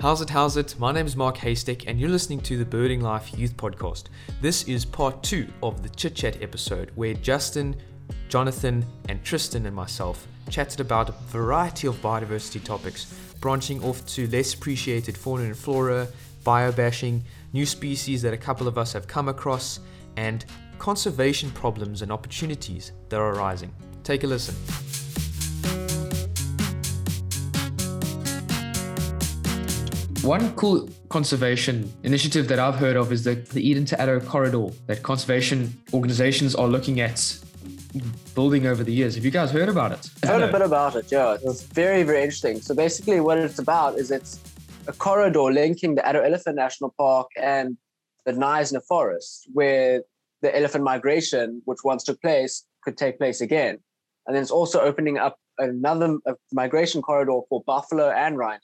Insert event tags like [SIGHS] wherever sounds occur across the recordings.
How's it, how's it? My name is Mark Haystack, and you're listening to the Birding Life Youth Podcast. This is part two of the Chit Chat episode where Justin, Jonathan, and Tristan and myself chatted about a variety of biodiversity topics, branching off to less appreciated fauna and flora, biobashing, new species that a couple of us have come across, and conservation problems and opportunities that are arising. Take a listen. One cool conservation initiative that I've heard of is the, the Eden to Addo corridor that conservation organizations are looking at building over the years. Have you guys heard about it? I've heard a bit about it, yeah. It's very, very interesting. So basically what it's about is it's a corridor linking the Addo Elephant National Park and the Knysna Forest, where the elephant migration, which once took place, could take place again. And then it's also opening up another migration corridor for buffalo and rhino.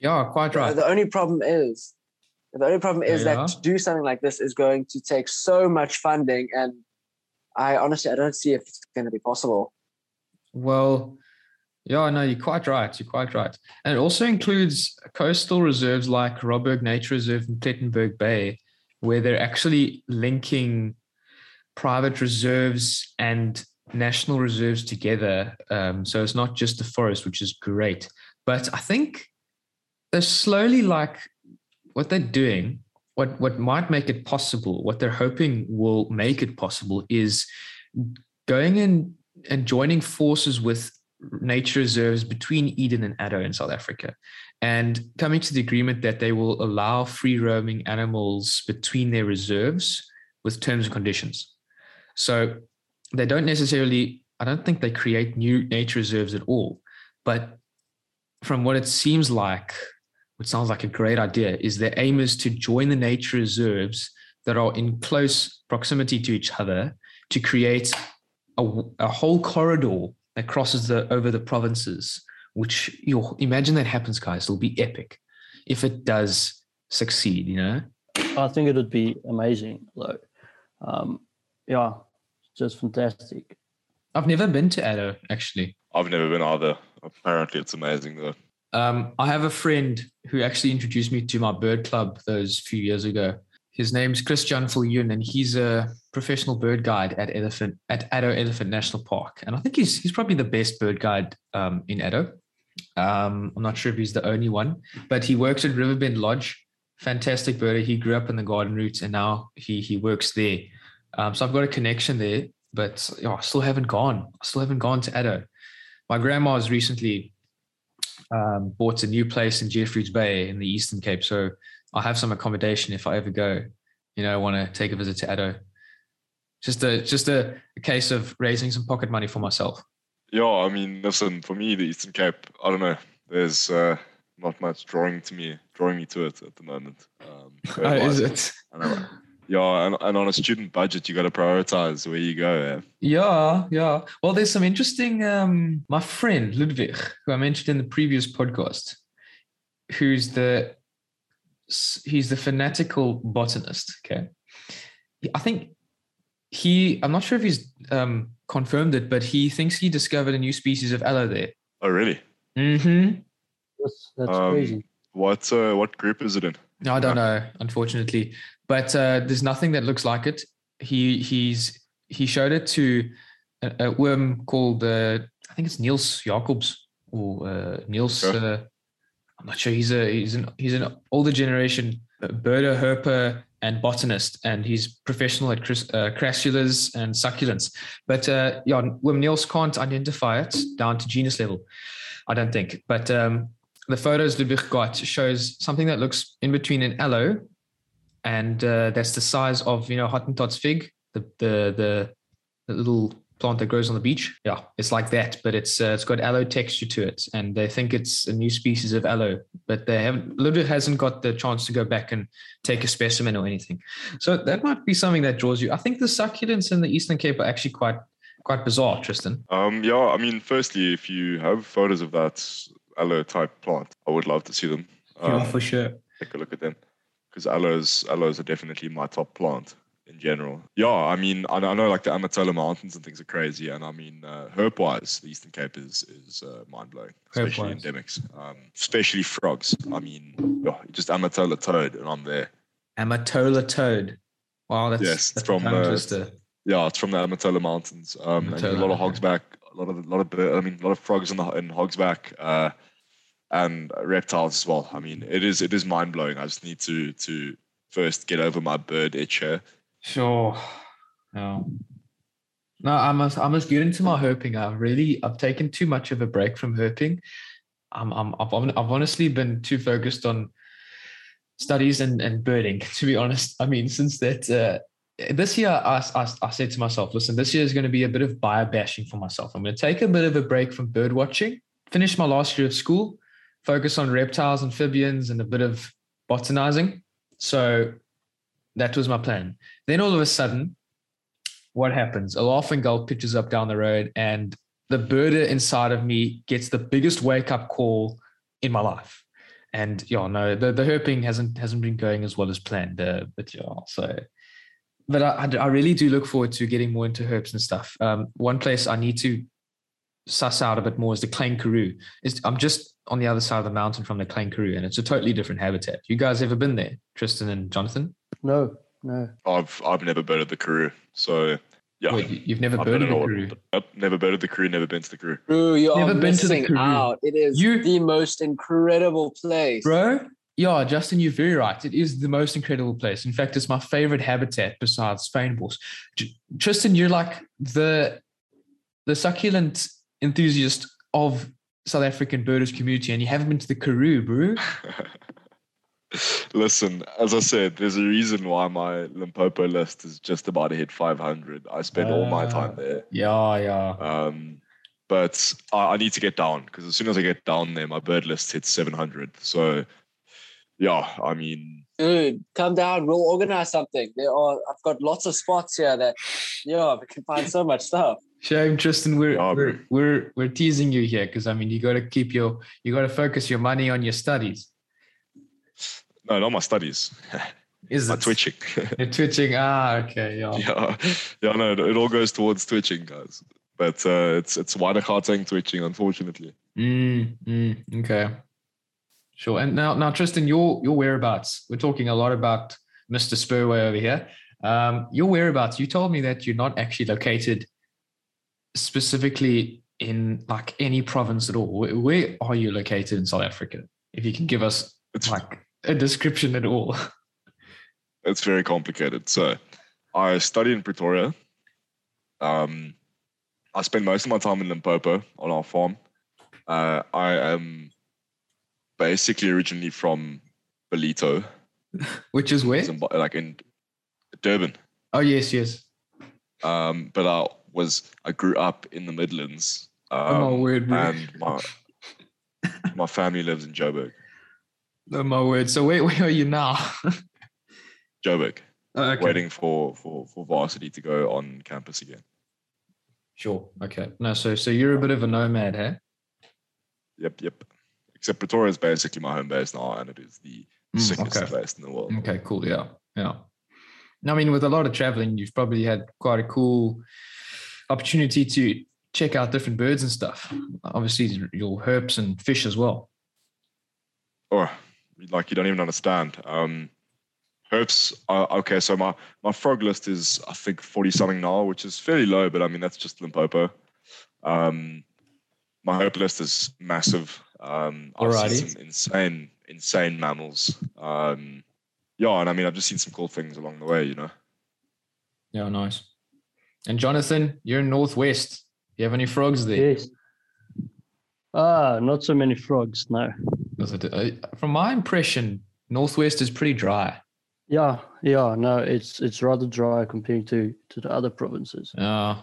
Yeah, quite right. The, the only problem is, the only problem is yeah. that to do something like this is going to take so much funding, and I honestly I don't see if it's going to be possible. Well, yeah, no, you're quite right. You're quite right, and it also includes coastal reserves like Robberg Nature Reserve and Plettenberg Bay, where they're actually linking private reserves and national reserves together. Um, so it's not just the forest, which is great. But I think they're slowly like what they're doing what what might make it possible what they're hoping will make it possible is going in and joining forces with nature reserves between eden and addo in south africa and coming to the agreement that they will allow free roaming animals between their reserves with terms and conditions. So they don't necessarily i don't think they create new nature reserves at all but from what it seems like which sounds like a great idea, is their aim is to join the nature reserves that are in close proximity to each other to create a, a whole corridor that crosses the over the provinces. Which you imagine that happens, guys. It'll be epic if it does succeed. You know, I think it would be amazing. Though, um, yeah, just fantastic. I've never been to Addo actually. I've never been either. Apparently, it's amazing though. Um, I have a friend who actually introduced me to my bird club those few years ago. His name's Christian Fulyun, and he's a professional bird guide at Elephant at Addo Elephant National Park. And I think he's he's probably the best bird guide um, in Addo. Um, I'm not sure if he's the only one, but he works at Riverbend Lodge. Fantastic birder. He grew up in the garden route, and now he he works there. Um, so I've got a connection there, but know, I still haven't gone. I still haven't gone to Addo. My grandma has recently um, bought a new place in Jeffreys Bay in the Eastern Cape. So I'll have some accommodation if I ever go. You know, I want to take a visit to Addo. Just a just a, a, case of raising some pocket money for myself. Yeah, I mean, listen, for me, the Eastern Cape, I don't know. There's uh, not much drawing to me, drawing me to it at the moment. Um, [LAUGHS] oh, is it? I know. Yeah, and, and on a student budget, you got to prioritize where you go. Yeah. yeah, yeah. Well, there's some interesting. Um, my friend Ludwig, who I mentioned in the previous podcast, who's the he's the fanatical botanist. Okay, I think he. I'm not sure if he's um, confirmed it, but he thinks he discovered a new species of aloe there. Oh, really? Mm-hmm. That's, that's um, crazy. What uh, what group is it in? No, I don't know, unfortunately but uh, there's nothing that looks like it. He he's he showed it to a, a worm called uh, I think it's Niels Jacobs or uh, Niels. Uh, I'm not sure. He's a he's an he's an older generation birder, herper, and botanist, and he's professional at cras- uh, crassulas and succulents. But uh, yeah, worm Niels can't identify it down to genus level. I don't think. But um, the photos Ludwig got shows something that looks in between an aloe and uh, that's the size of you know Hottentot's fig, the, the the the little plant that grows on the beach. Yeah, it's like that, but it's uh, it's got aloe texture to it, and they think it's a new species of aloe, but they haven't. Ludwig hasn't got the chance to go back and take a specimen or anything. So that might be something that draws you. I think the succulents in the Eastern Cape are actually quite quite bizarre, Tristan. Um, yeah, I mean, firstly, if you have photos of that aloe type plant, I would love to see them. Um, yeah, for sure. Take a look at them because aloes aloes are definitely my top plant in general. Yeah, I mean, I, I know like the Amatola Mountains and things are crazy, and I mean, uh, herp wise, the Eastern Cape is is uh, mind blowing, especially Herp-wise. endemics, um, especially frogs. I mean, yeah, just Amatola toad, and I'm there. Amatola toad. Wow, that's, Yes, that's from, uh, twister. Yeah, it's from the Amatola Mountains. Um, and a lot of Amatola, hogsback, a lot of a lot of I mean, a lot of frogs in the in hogsback, uh, and reptiles as well. I mean, it is it is mind blowing. I just need to to first get over my bird itch here. Sure. No. No, I must I must get into my herping. I've really I've taken too much of a break from herping. I'm, I'm I've, I've honestly been too focused on studies and, and birding, [LAUGHS] to be honest. I mean, since that uh, this year I, I, I said to myself, listen, this year is going to be a bit of bio bashing for myself. I'm going to take a bit of a break from bird watching, finish my last year of school, focus on reptiles, amphibians, and a bit of botanizing. So that was my plan. Then all of a sudden, what happens? A laughing gull pitches up down the road, and the birder inside of me gets the biggest wake up call in my life. And yeah, no, the, the herping hasn't hasn't been going as well as planned. Uh, but yeah, so but I, I really do look forward to getting more into herps and stuff. Um, one place I need to suss out a bit more is the Klein Karoo. Is I'm just on the other side of the mountain from the Klein Karoo, and it's a totally different habitat. You guys ever been there, Tristan and Jonathan? No, no. I've I've never birded the Karoo, so yeah. Wait, you- you've never I've birded been the in all- Karoo? Nope, never birded the Karoo, never been to the Karoo. Bro, you Never are been to the missing Karoo. out. It is You- the most incredible place. Bro, yeah, Justin, you're very right. It is the most incredible place. In fact, it's my favorite habitat besides Fynbos. J- Tristan, you're like the the succulent enthusiast of South African birders community, and you haven't been to the Karoo, bro. [LAUGHS] Listen, as I said, there's a reason why my Limpopo list is just about to hit 500. I spend all my time Ah. there. Yeah, yeah. Um, but I, I need to get down because as soon as I get down there, my bird list hits 700. So, yeah, I mean, Dude, come down. We'll organize something. There are. I've got lots of spots here that, yeah, we can find so much stuff. Shame, Tristan. We're Yeah, we're, we're we're teasing you here because I mean you got to keep your you got to focus your money on your studies. no, not my studies, [LAUGHS] Is my it twitching. [LAUGHS] You're twitching. Ah, okay, yeah. [LAUGHS] yeah, yeah, no, it all goes towards twitching, guys. But uh, it's it's wider Gauteng twitching, unfortunately. Mm, mm, okay. Sure. And now, now, Tristan, your your whereabouts. We're talking a lot about Mr. Spurway over here. Um, your whereabouts. You told me that you're not actually located specifically in like any province at all. Where, where are you located in South Africa? If you can give us It's like a description at all. [LAUGHS] it's very complicated. So, I study in Pretoria. Um, I spend most of my time in Limpopo on our farm. Uh, I am basically originally from Ballito, [LAUGHS] Which is where? Like in Durban. Oh yes, yes. Um, but I was I grew up in the Midlands. Um, oh my word, bro. and my [LAUGHS] my family lives in Joburg. Oh my word. So where, where are you now? [LAUGHS] Joburg, Oh, okay. waiting for, for for varsity to go on campus again. Sure. Okay. No, so so you're a bit of a nomad, hey? Yep, yep. Except Pretoria is basically my home base now, and it is the Mm, sickest okay. place in the world. Okay, cool. Yeah. Yeah. I mean, with a lot of traveling, you've probably had quite a cool opportunity to check out different birds and stuff. Obviously, your herps and fish as well. Oh, like you don't even understand. Um, herps. Uh, okay, so my my frog list is I think forty something now, which is fairly low, but I mean that's just Limpopo. Um, my herp list is massive. Um, I've seen some insane, insane mammals. Um, yeah, and I mean I've just seen some cool things along the way. You know. Yeah, nice. And Jonathan, you're in Northwest. You have any frogs there? Yes. Ah, not so many frogs. No. Uh, From my impression, Northwest is pretty dry. Yeah, yeah. No, it's it's rather dry compared to to the other provinces. Uh,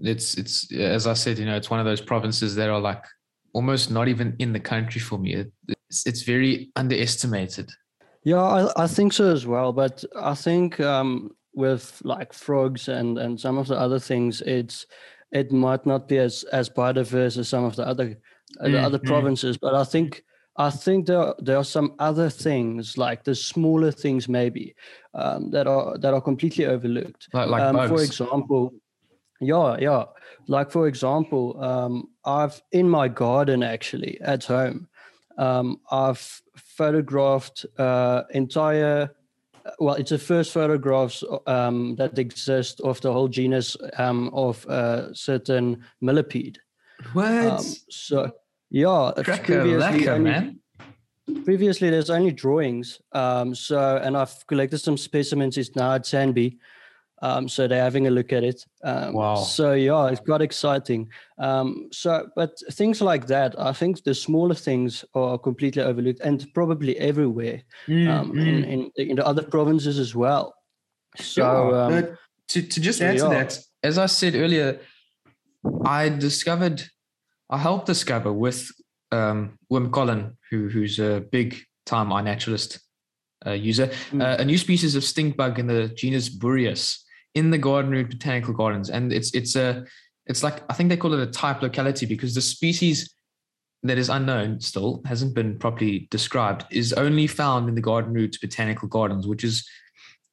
it's it's as I said, you know, it's one of those provinces that are like almost not even in the country for me. It's it's very underestimated. Yeah, I, I think so as well. But I think um, with like frogs and and some of the other things, it's it might not be as as biodiverse as some of the other uh, the Mm, other mm. provinces. But I think I think there there are some other things like the smaller things maybe um, that are that are completely overlooked. Like like um, for example, yeah, yeah. Like for example, um, I've in my garden actually at home, um, I've photographed uh, entire. Well, it's the first photographs um, that exist of the whole genus um, of uh, certain millipede. what? Um, so yeah, previously only- man. previously there's only drawings um so and i've collected some specimens it's now at SANBI um so they're having a look at it um Wow. so yeah it's quite exciting um so but things like that i think the smaller things are completely overlooked and probably everywhere Mm, um mm. in, in in the other provinces as well so Yeah, um, to, to just so add to yeah. that, as I said earlier, I discovered, I helped discover with um, Wim Collin, who, who's a big time iNaturalist uh, user, Mm. uh, a new species of stink bug in the genus Boreas in the Garden Route Botanical Gardens. And it's, it's a, it's like, I think they call it a type locality because the species that is unknown still hasn't been properly described is only found in the Garden Route Botanical Gardens, which is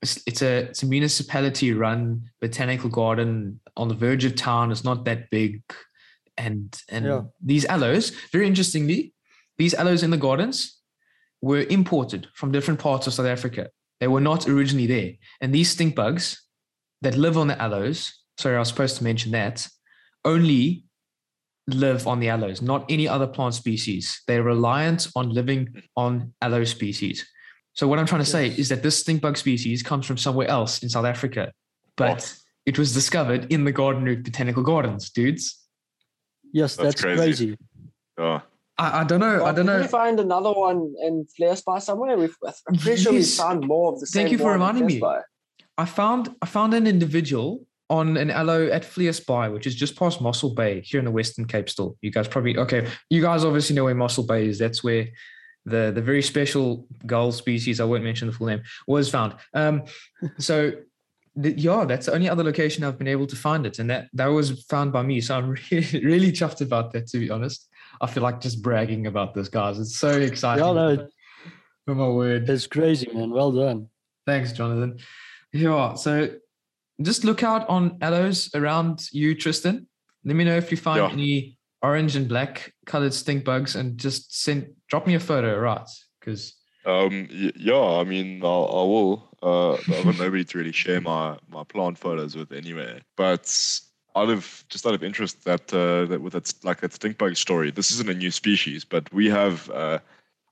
it's, a it's a municipality run botanical garden on the verge of town. It's not that big, and and Yeah. these aloes, very interestingly, these aloes in the gardens were imported from different parts of South Africa. They were not originally there, and these stink bugs that live on the aloes. Sorry, I was supposed to mention that. Only live on the aloes, not any other plant species. They're reliant on living on aloe species. So what I'm trying to say Yes. is that this stink bug species comes from somewhere else in South Africa, but What? it was discovered in the Garden Route Botanical Gardens, dudes. yes That's that's, crazy. crazy. Yeah. I, I don't know. I don't did know. we find another one in Vleesbaai somewhere? We've, I'm pretty sure we Yes. found more of the same Thank you for one in reminding me. Vleesbaai. I found I found an individual on an aloe at Vleesbaai, which is just past Mossel Bay here in the Western Cape. Still, you guys probably okay. You guys obviously know where Mossel Bay is. That's where the the very special gull species I won't mention the full name was found. Um, [LAUGHS] so the, yeah, that's the only other location I've been able to find it, and that that was found by me. So I'm [LAUGHS] really really chuffed about that. To be honest, I feel like just bragging about this, guys. It's so exciting. Yeah, no, Oh my word. it's crazy man well done Thanks, Jonathan. Yeah, so just look out on aloes around you, Tristan. Let me know if you find Yeah. any orange and black colored stink bugs and just send drop me a photo, right? Because Um, yeah, I mean, I'll, I will. Uh, I've got nobody to really share my, my plant photos with anyway. But out of just out of interest, that uh, that with that like that stink bug story, this isn't a new species, but we have. Uh,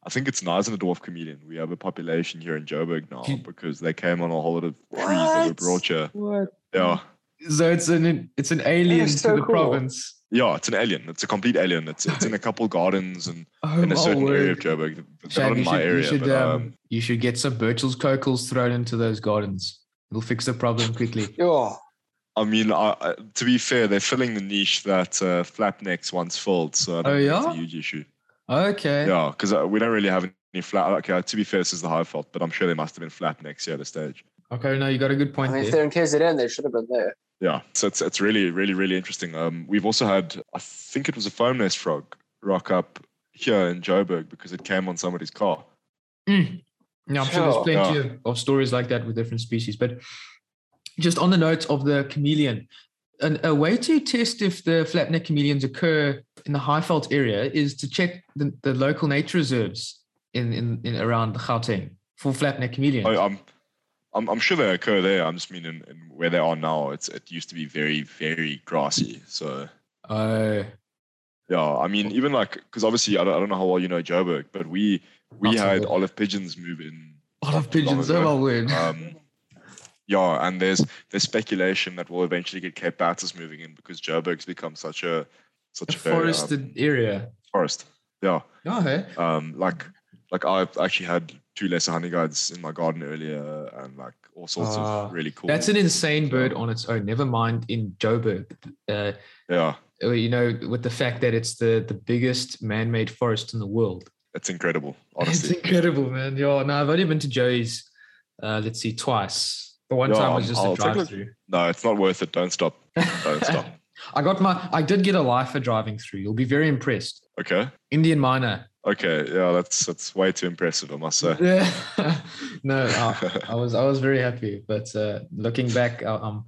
I think it's Knysna dwarf chameleon. We have a population here in Joburg now because they came on a whole lot of trees that were brought here. what Yeah, so it's an it's an alien is to the cool. province. yeah, it's an alien. It's a complete alien. It's it's in a couple [LAUGHS] gardens and Oh in a my certain area of word. Joburg. They're Shag, not you in my should, you area, should, but um, um, you should get some Burchell's coucals thrown into those gardens. It'll fix the problem quickly. [LAUGHS] Yeah. I mean, I, I, to be fair, they're filling the niche that uh, Flapnecks once filled, so I don't Oh, think it's yeah? a huge issue. Okay. Yeah, because uh, we don't really have any flat. Okay, to be fair, this is the Highveld, but I'm sure there must have been Flapnecks here at the stage. Okay, no, you got a good I point mean, if they're in KZN, they should have been there. Yeah, so it's it's really really really interesting. Um, we've also had, I think it was a foam nest frog rock up here in Joburg because it came on somebody's car. Mm. Yeah, I'm sure there's plenty Yeah. of, of stories like that with different species. But just on the note of the chameleon, an, a way to test if the flap neck chameleons occur in the Highveld area is to check the, the local nature reserves in, in, in around the Gauteng for flapneck chameleons. I, I'm, I'm I'm sure they occur there. I'm just meaning in where they are now. It's it used to be very very grassy. So Oh, yeah, I mean even like because obviously I don't, I don't know how well you know Joburg, but we we had olive pigeons move in lot of not too long pigeons. Oh my word. Um, yeah, and there's there's speculation that we'll eventually get Cape Batis moving in because Joburg's become such a a such a very, um, forested area. forest. Yeah, Oh, hey. um, like like I've actually had two lesser honey guides in my garden earlier, and like all sorts Ah, of really cool. That's an insane bird on its own. Never mind in Joburg. Uh, yeah, uh, you know, with the fact that it's the the biggest man-made forest in the world. it's incredible. [LAUGHS] It's incredible, man. Yeah, no, I've only been to Joey's. Uh, let's see, twice. The one Yeah, time was um, just I'll a take a look. drive-through. no, it's not worth it. Don't stop. [LAUGHS] Don't stop. I got my. I did get a life for driving through. You'll be very impressed. Okay. Indian myna. Okay. Yeah, that's that's way too impressive, I must say. Yeah. [LAUGHS] [LAUGHS] no, I, I was I was very happy, but uh, looking back, I, I'm.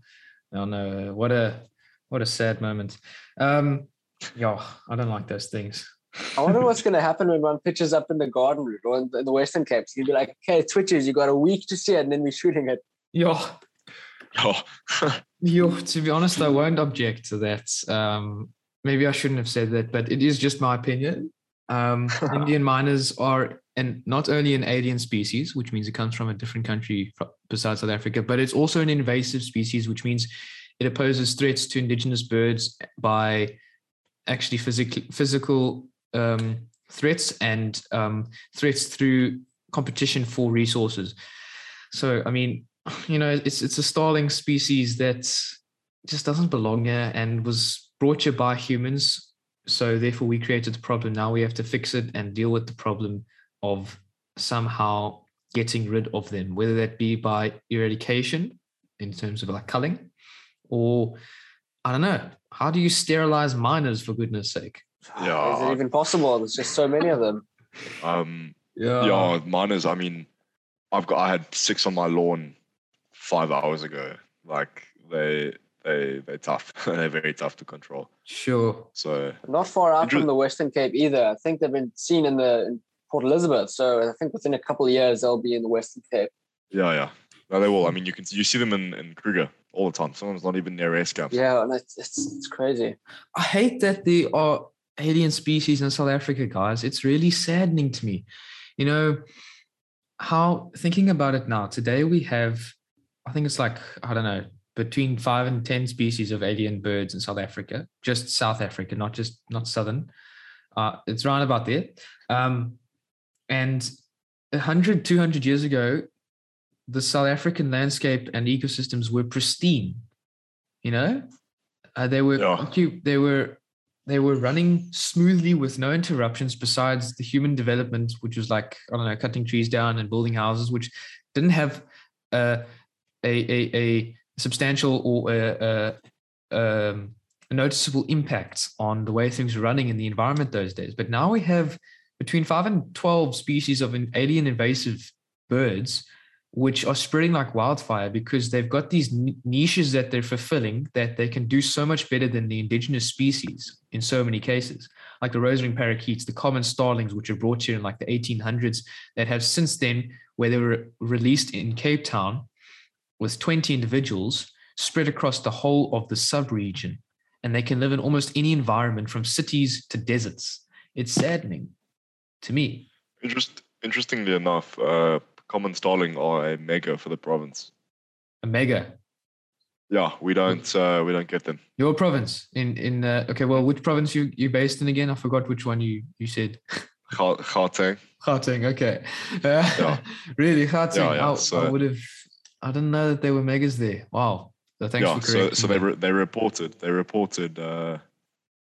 I don't know what a what a sad moment. Um, yeah, I don't like those things. I wonder what's going to happen when one pitches up in the garden route or in the, Western Cape. So you'd be like, okay, twitches, you got a week to see it, and then we're shooting it. Yeah, Oh, Yo, to be honest, I won't object to that. Um, maybe I shouldn't have said that, but it is just my opinion. Um, [LAUGHS] Indian mynas are, and not only an alien species, which means it comes from a different country besides South Africa, but it's also an invasive species, which means it opposes threats to indigenous birds by actually physical physical um, threats and um, threats through competition for resources. So, I mean, [SIGHS] you know, it's it's a starling species that just doesn't belong here and was brought here by humans. So therefore, we created the problem. Now we have to fix it and deal with the problem of somehow getting rid of them, whether that be by eradication in terms of like culling, or I don't know. How do you sterilize mynas for goodness sake? [SIGHS] Yeah. Is it even possible? There's just so many of them. um, Yeah. yeah, mynas. I mean, I've got I had six on my lawn five hours ago. Like they they they're tough. [LAUGHS] they're very tough to control. Sure. So Not far out from the Western Cape either. I think they've been seen in the in Port Elizabeth. So I think within a couple of years they'll be in the Western Cape. yeah, yeah. No, they will. I mean, you can you see them in, in Kruger all the time. Sometimes not even near race camps. Yeah, and it's it's, it's crazy. I hate that there are alien species in South Africa, guys. It's really saddening to me. You know, how thinking about it now, today we have, I think it's like, I don't know, between five and 10 species of alien birds in South Africa, just South Africa, not just, not Southern. Uh, it's round about there. Um, and 100, 200 years ago, the South African landscape and ecosystems were pristine. You know, uh, they were Yeah. they were they were running smoothly with no interruptions besides the human development, which was like I don't know, cutting trees down and building houses, which didn't have uh, a, a a substantial or a, a, um, a noticeable impact on the way things were running in the environment those days. But now we have between five and twelve species of alien invasive birds which are spreading like wildfire because they've got these niches that they're fulfilling that they can do so much better than the indigenous species in so many cases, like the rose-ringed parakeets, the common starlings, which were brought here in like the 1800s, that have since then, where they were released in Cape Town with 20 individuals spread across the whole of the sub-region, and they can live in almost any environment from cities to deserts. It's saddening to me. Interest, interestingly enough, uh, common starling are a mega for the province. A mega. Yeah, we don't uh, we don't get them. Your province in in uh, okay. Well, which province you you based in again? I forgot which one you you said. [LAUGHS] Ga- Gauteng. Gauteng. Okay. Uh, [LAUGHS] Yeah. really, Gauteng. Yeah, yeah, I, so- I would have. I didn't know that there were megas there. Wow. So thanks yeah, for so so they re- they reported they reported uh,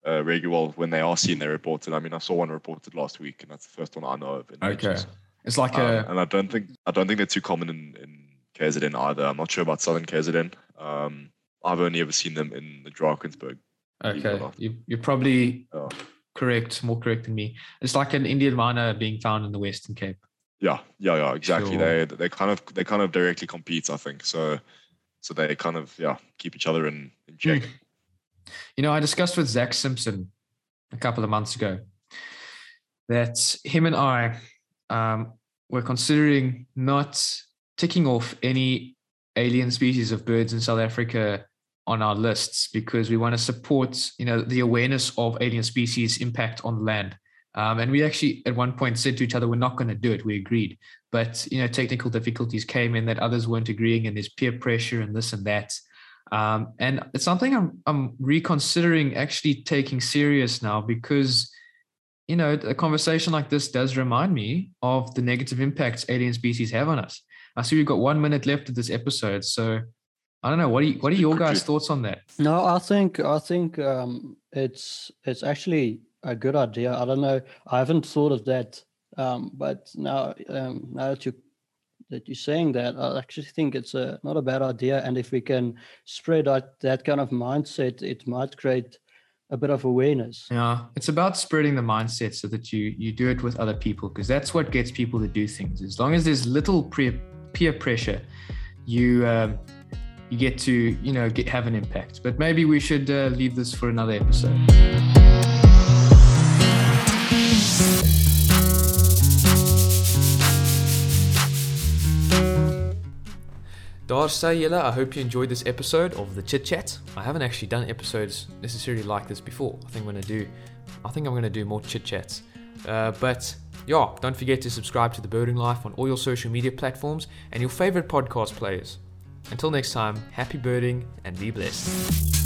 uh, regular well when they are seen they reported. I mean, I saw one reported last week, and that's the first one I know of. In okay. Richards. It's like Um, a and I don't think I don't think they're too common in, in KZN either. I'm not sure about Southern KZN. Um, I've only ever seen them in the Drakensberg. believe it or okay. You you're probably Oh. correct, more correct than me. It's like an Indian myna being found in the Western Cape. Yeah, yeah, yeah, exactly. Sure. They they kind of they kind of directly compete, I think. So so they kind of yeah keep each other in, in check. You know, I discussed with Zach Simpson a couple of months ago that him and I um, were considering not ticking off any alien species of birds in South Africa on our lists because we want to support, you know, the awareness of alien species impact on land. Um, and we actually at one point said to each other, we're not going to do it. We agreed. But, you know, technical difficulties came in that others weren't agreeing and there's peer pressure and this and that. Um, and it's something I'm, I'm reconsidering actually taking serious now because, you know, a conversation like this does remind me of the negative impacts alien species have on us. I see we've got one minute left of this episode. So I don't know. What are, you, what are your guys' thoughts on that? No, I think I think um, it's it's actually a good idea. I don't know. I haven't thought of that, um, but now um, now that you that you're saying that. I actually think it's a not a bad idea, and if we can spread out that kind of mindset, it might create a bit of awareness. Yeah, it's about spreading the mindset so that you you do it with other people because that's what gets people to do things. As long as there's little peer peer pressure, you um, you get to you know get have an impact. But maybe we should uh, leave this for another episode. Daar sê I hope you enjoyed this episode of the Chit Chat. I haven't actually done episodes necessarily like this before. I think I'm gonna do, I think I'm gonna do more chit chats. Uh, but yeah, don't forget to subscribe to the Birding Life on all your social media platforms and your favorite podcast players. Until next time, happy birding and be blessed.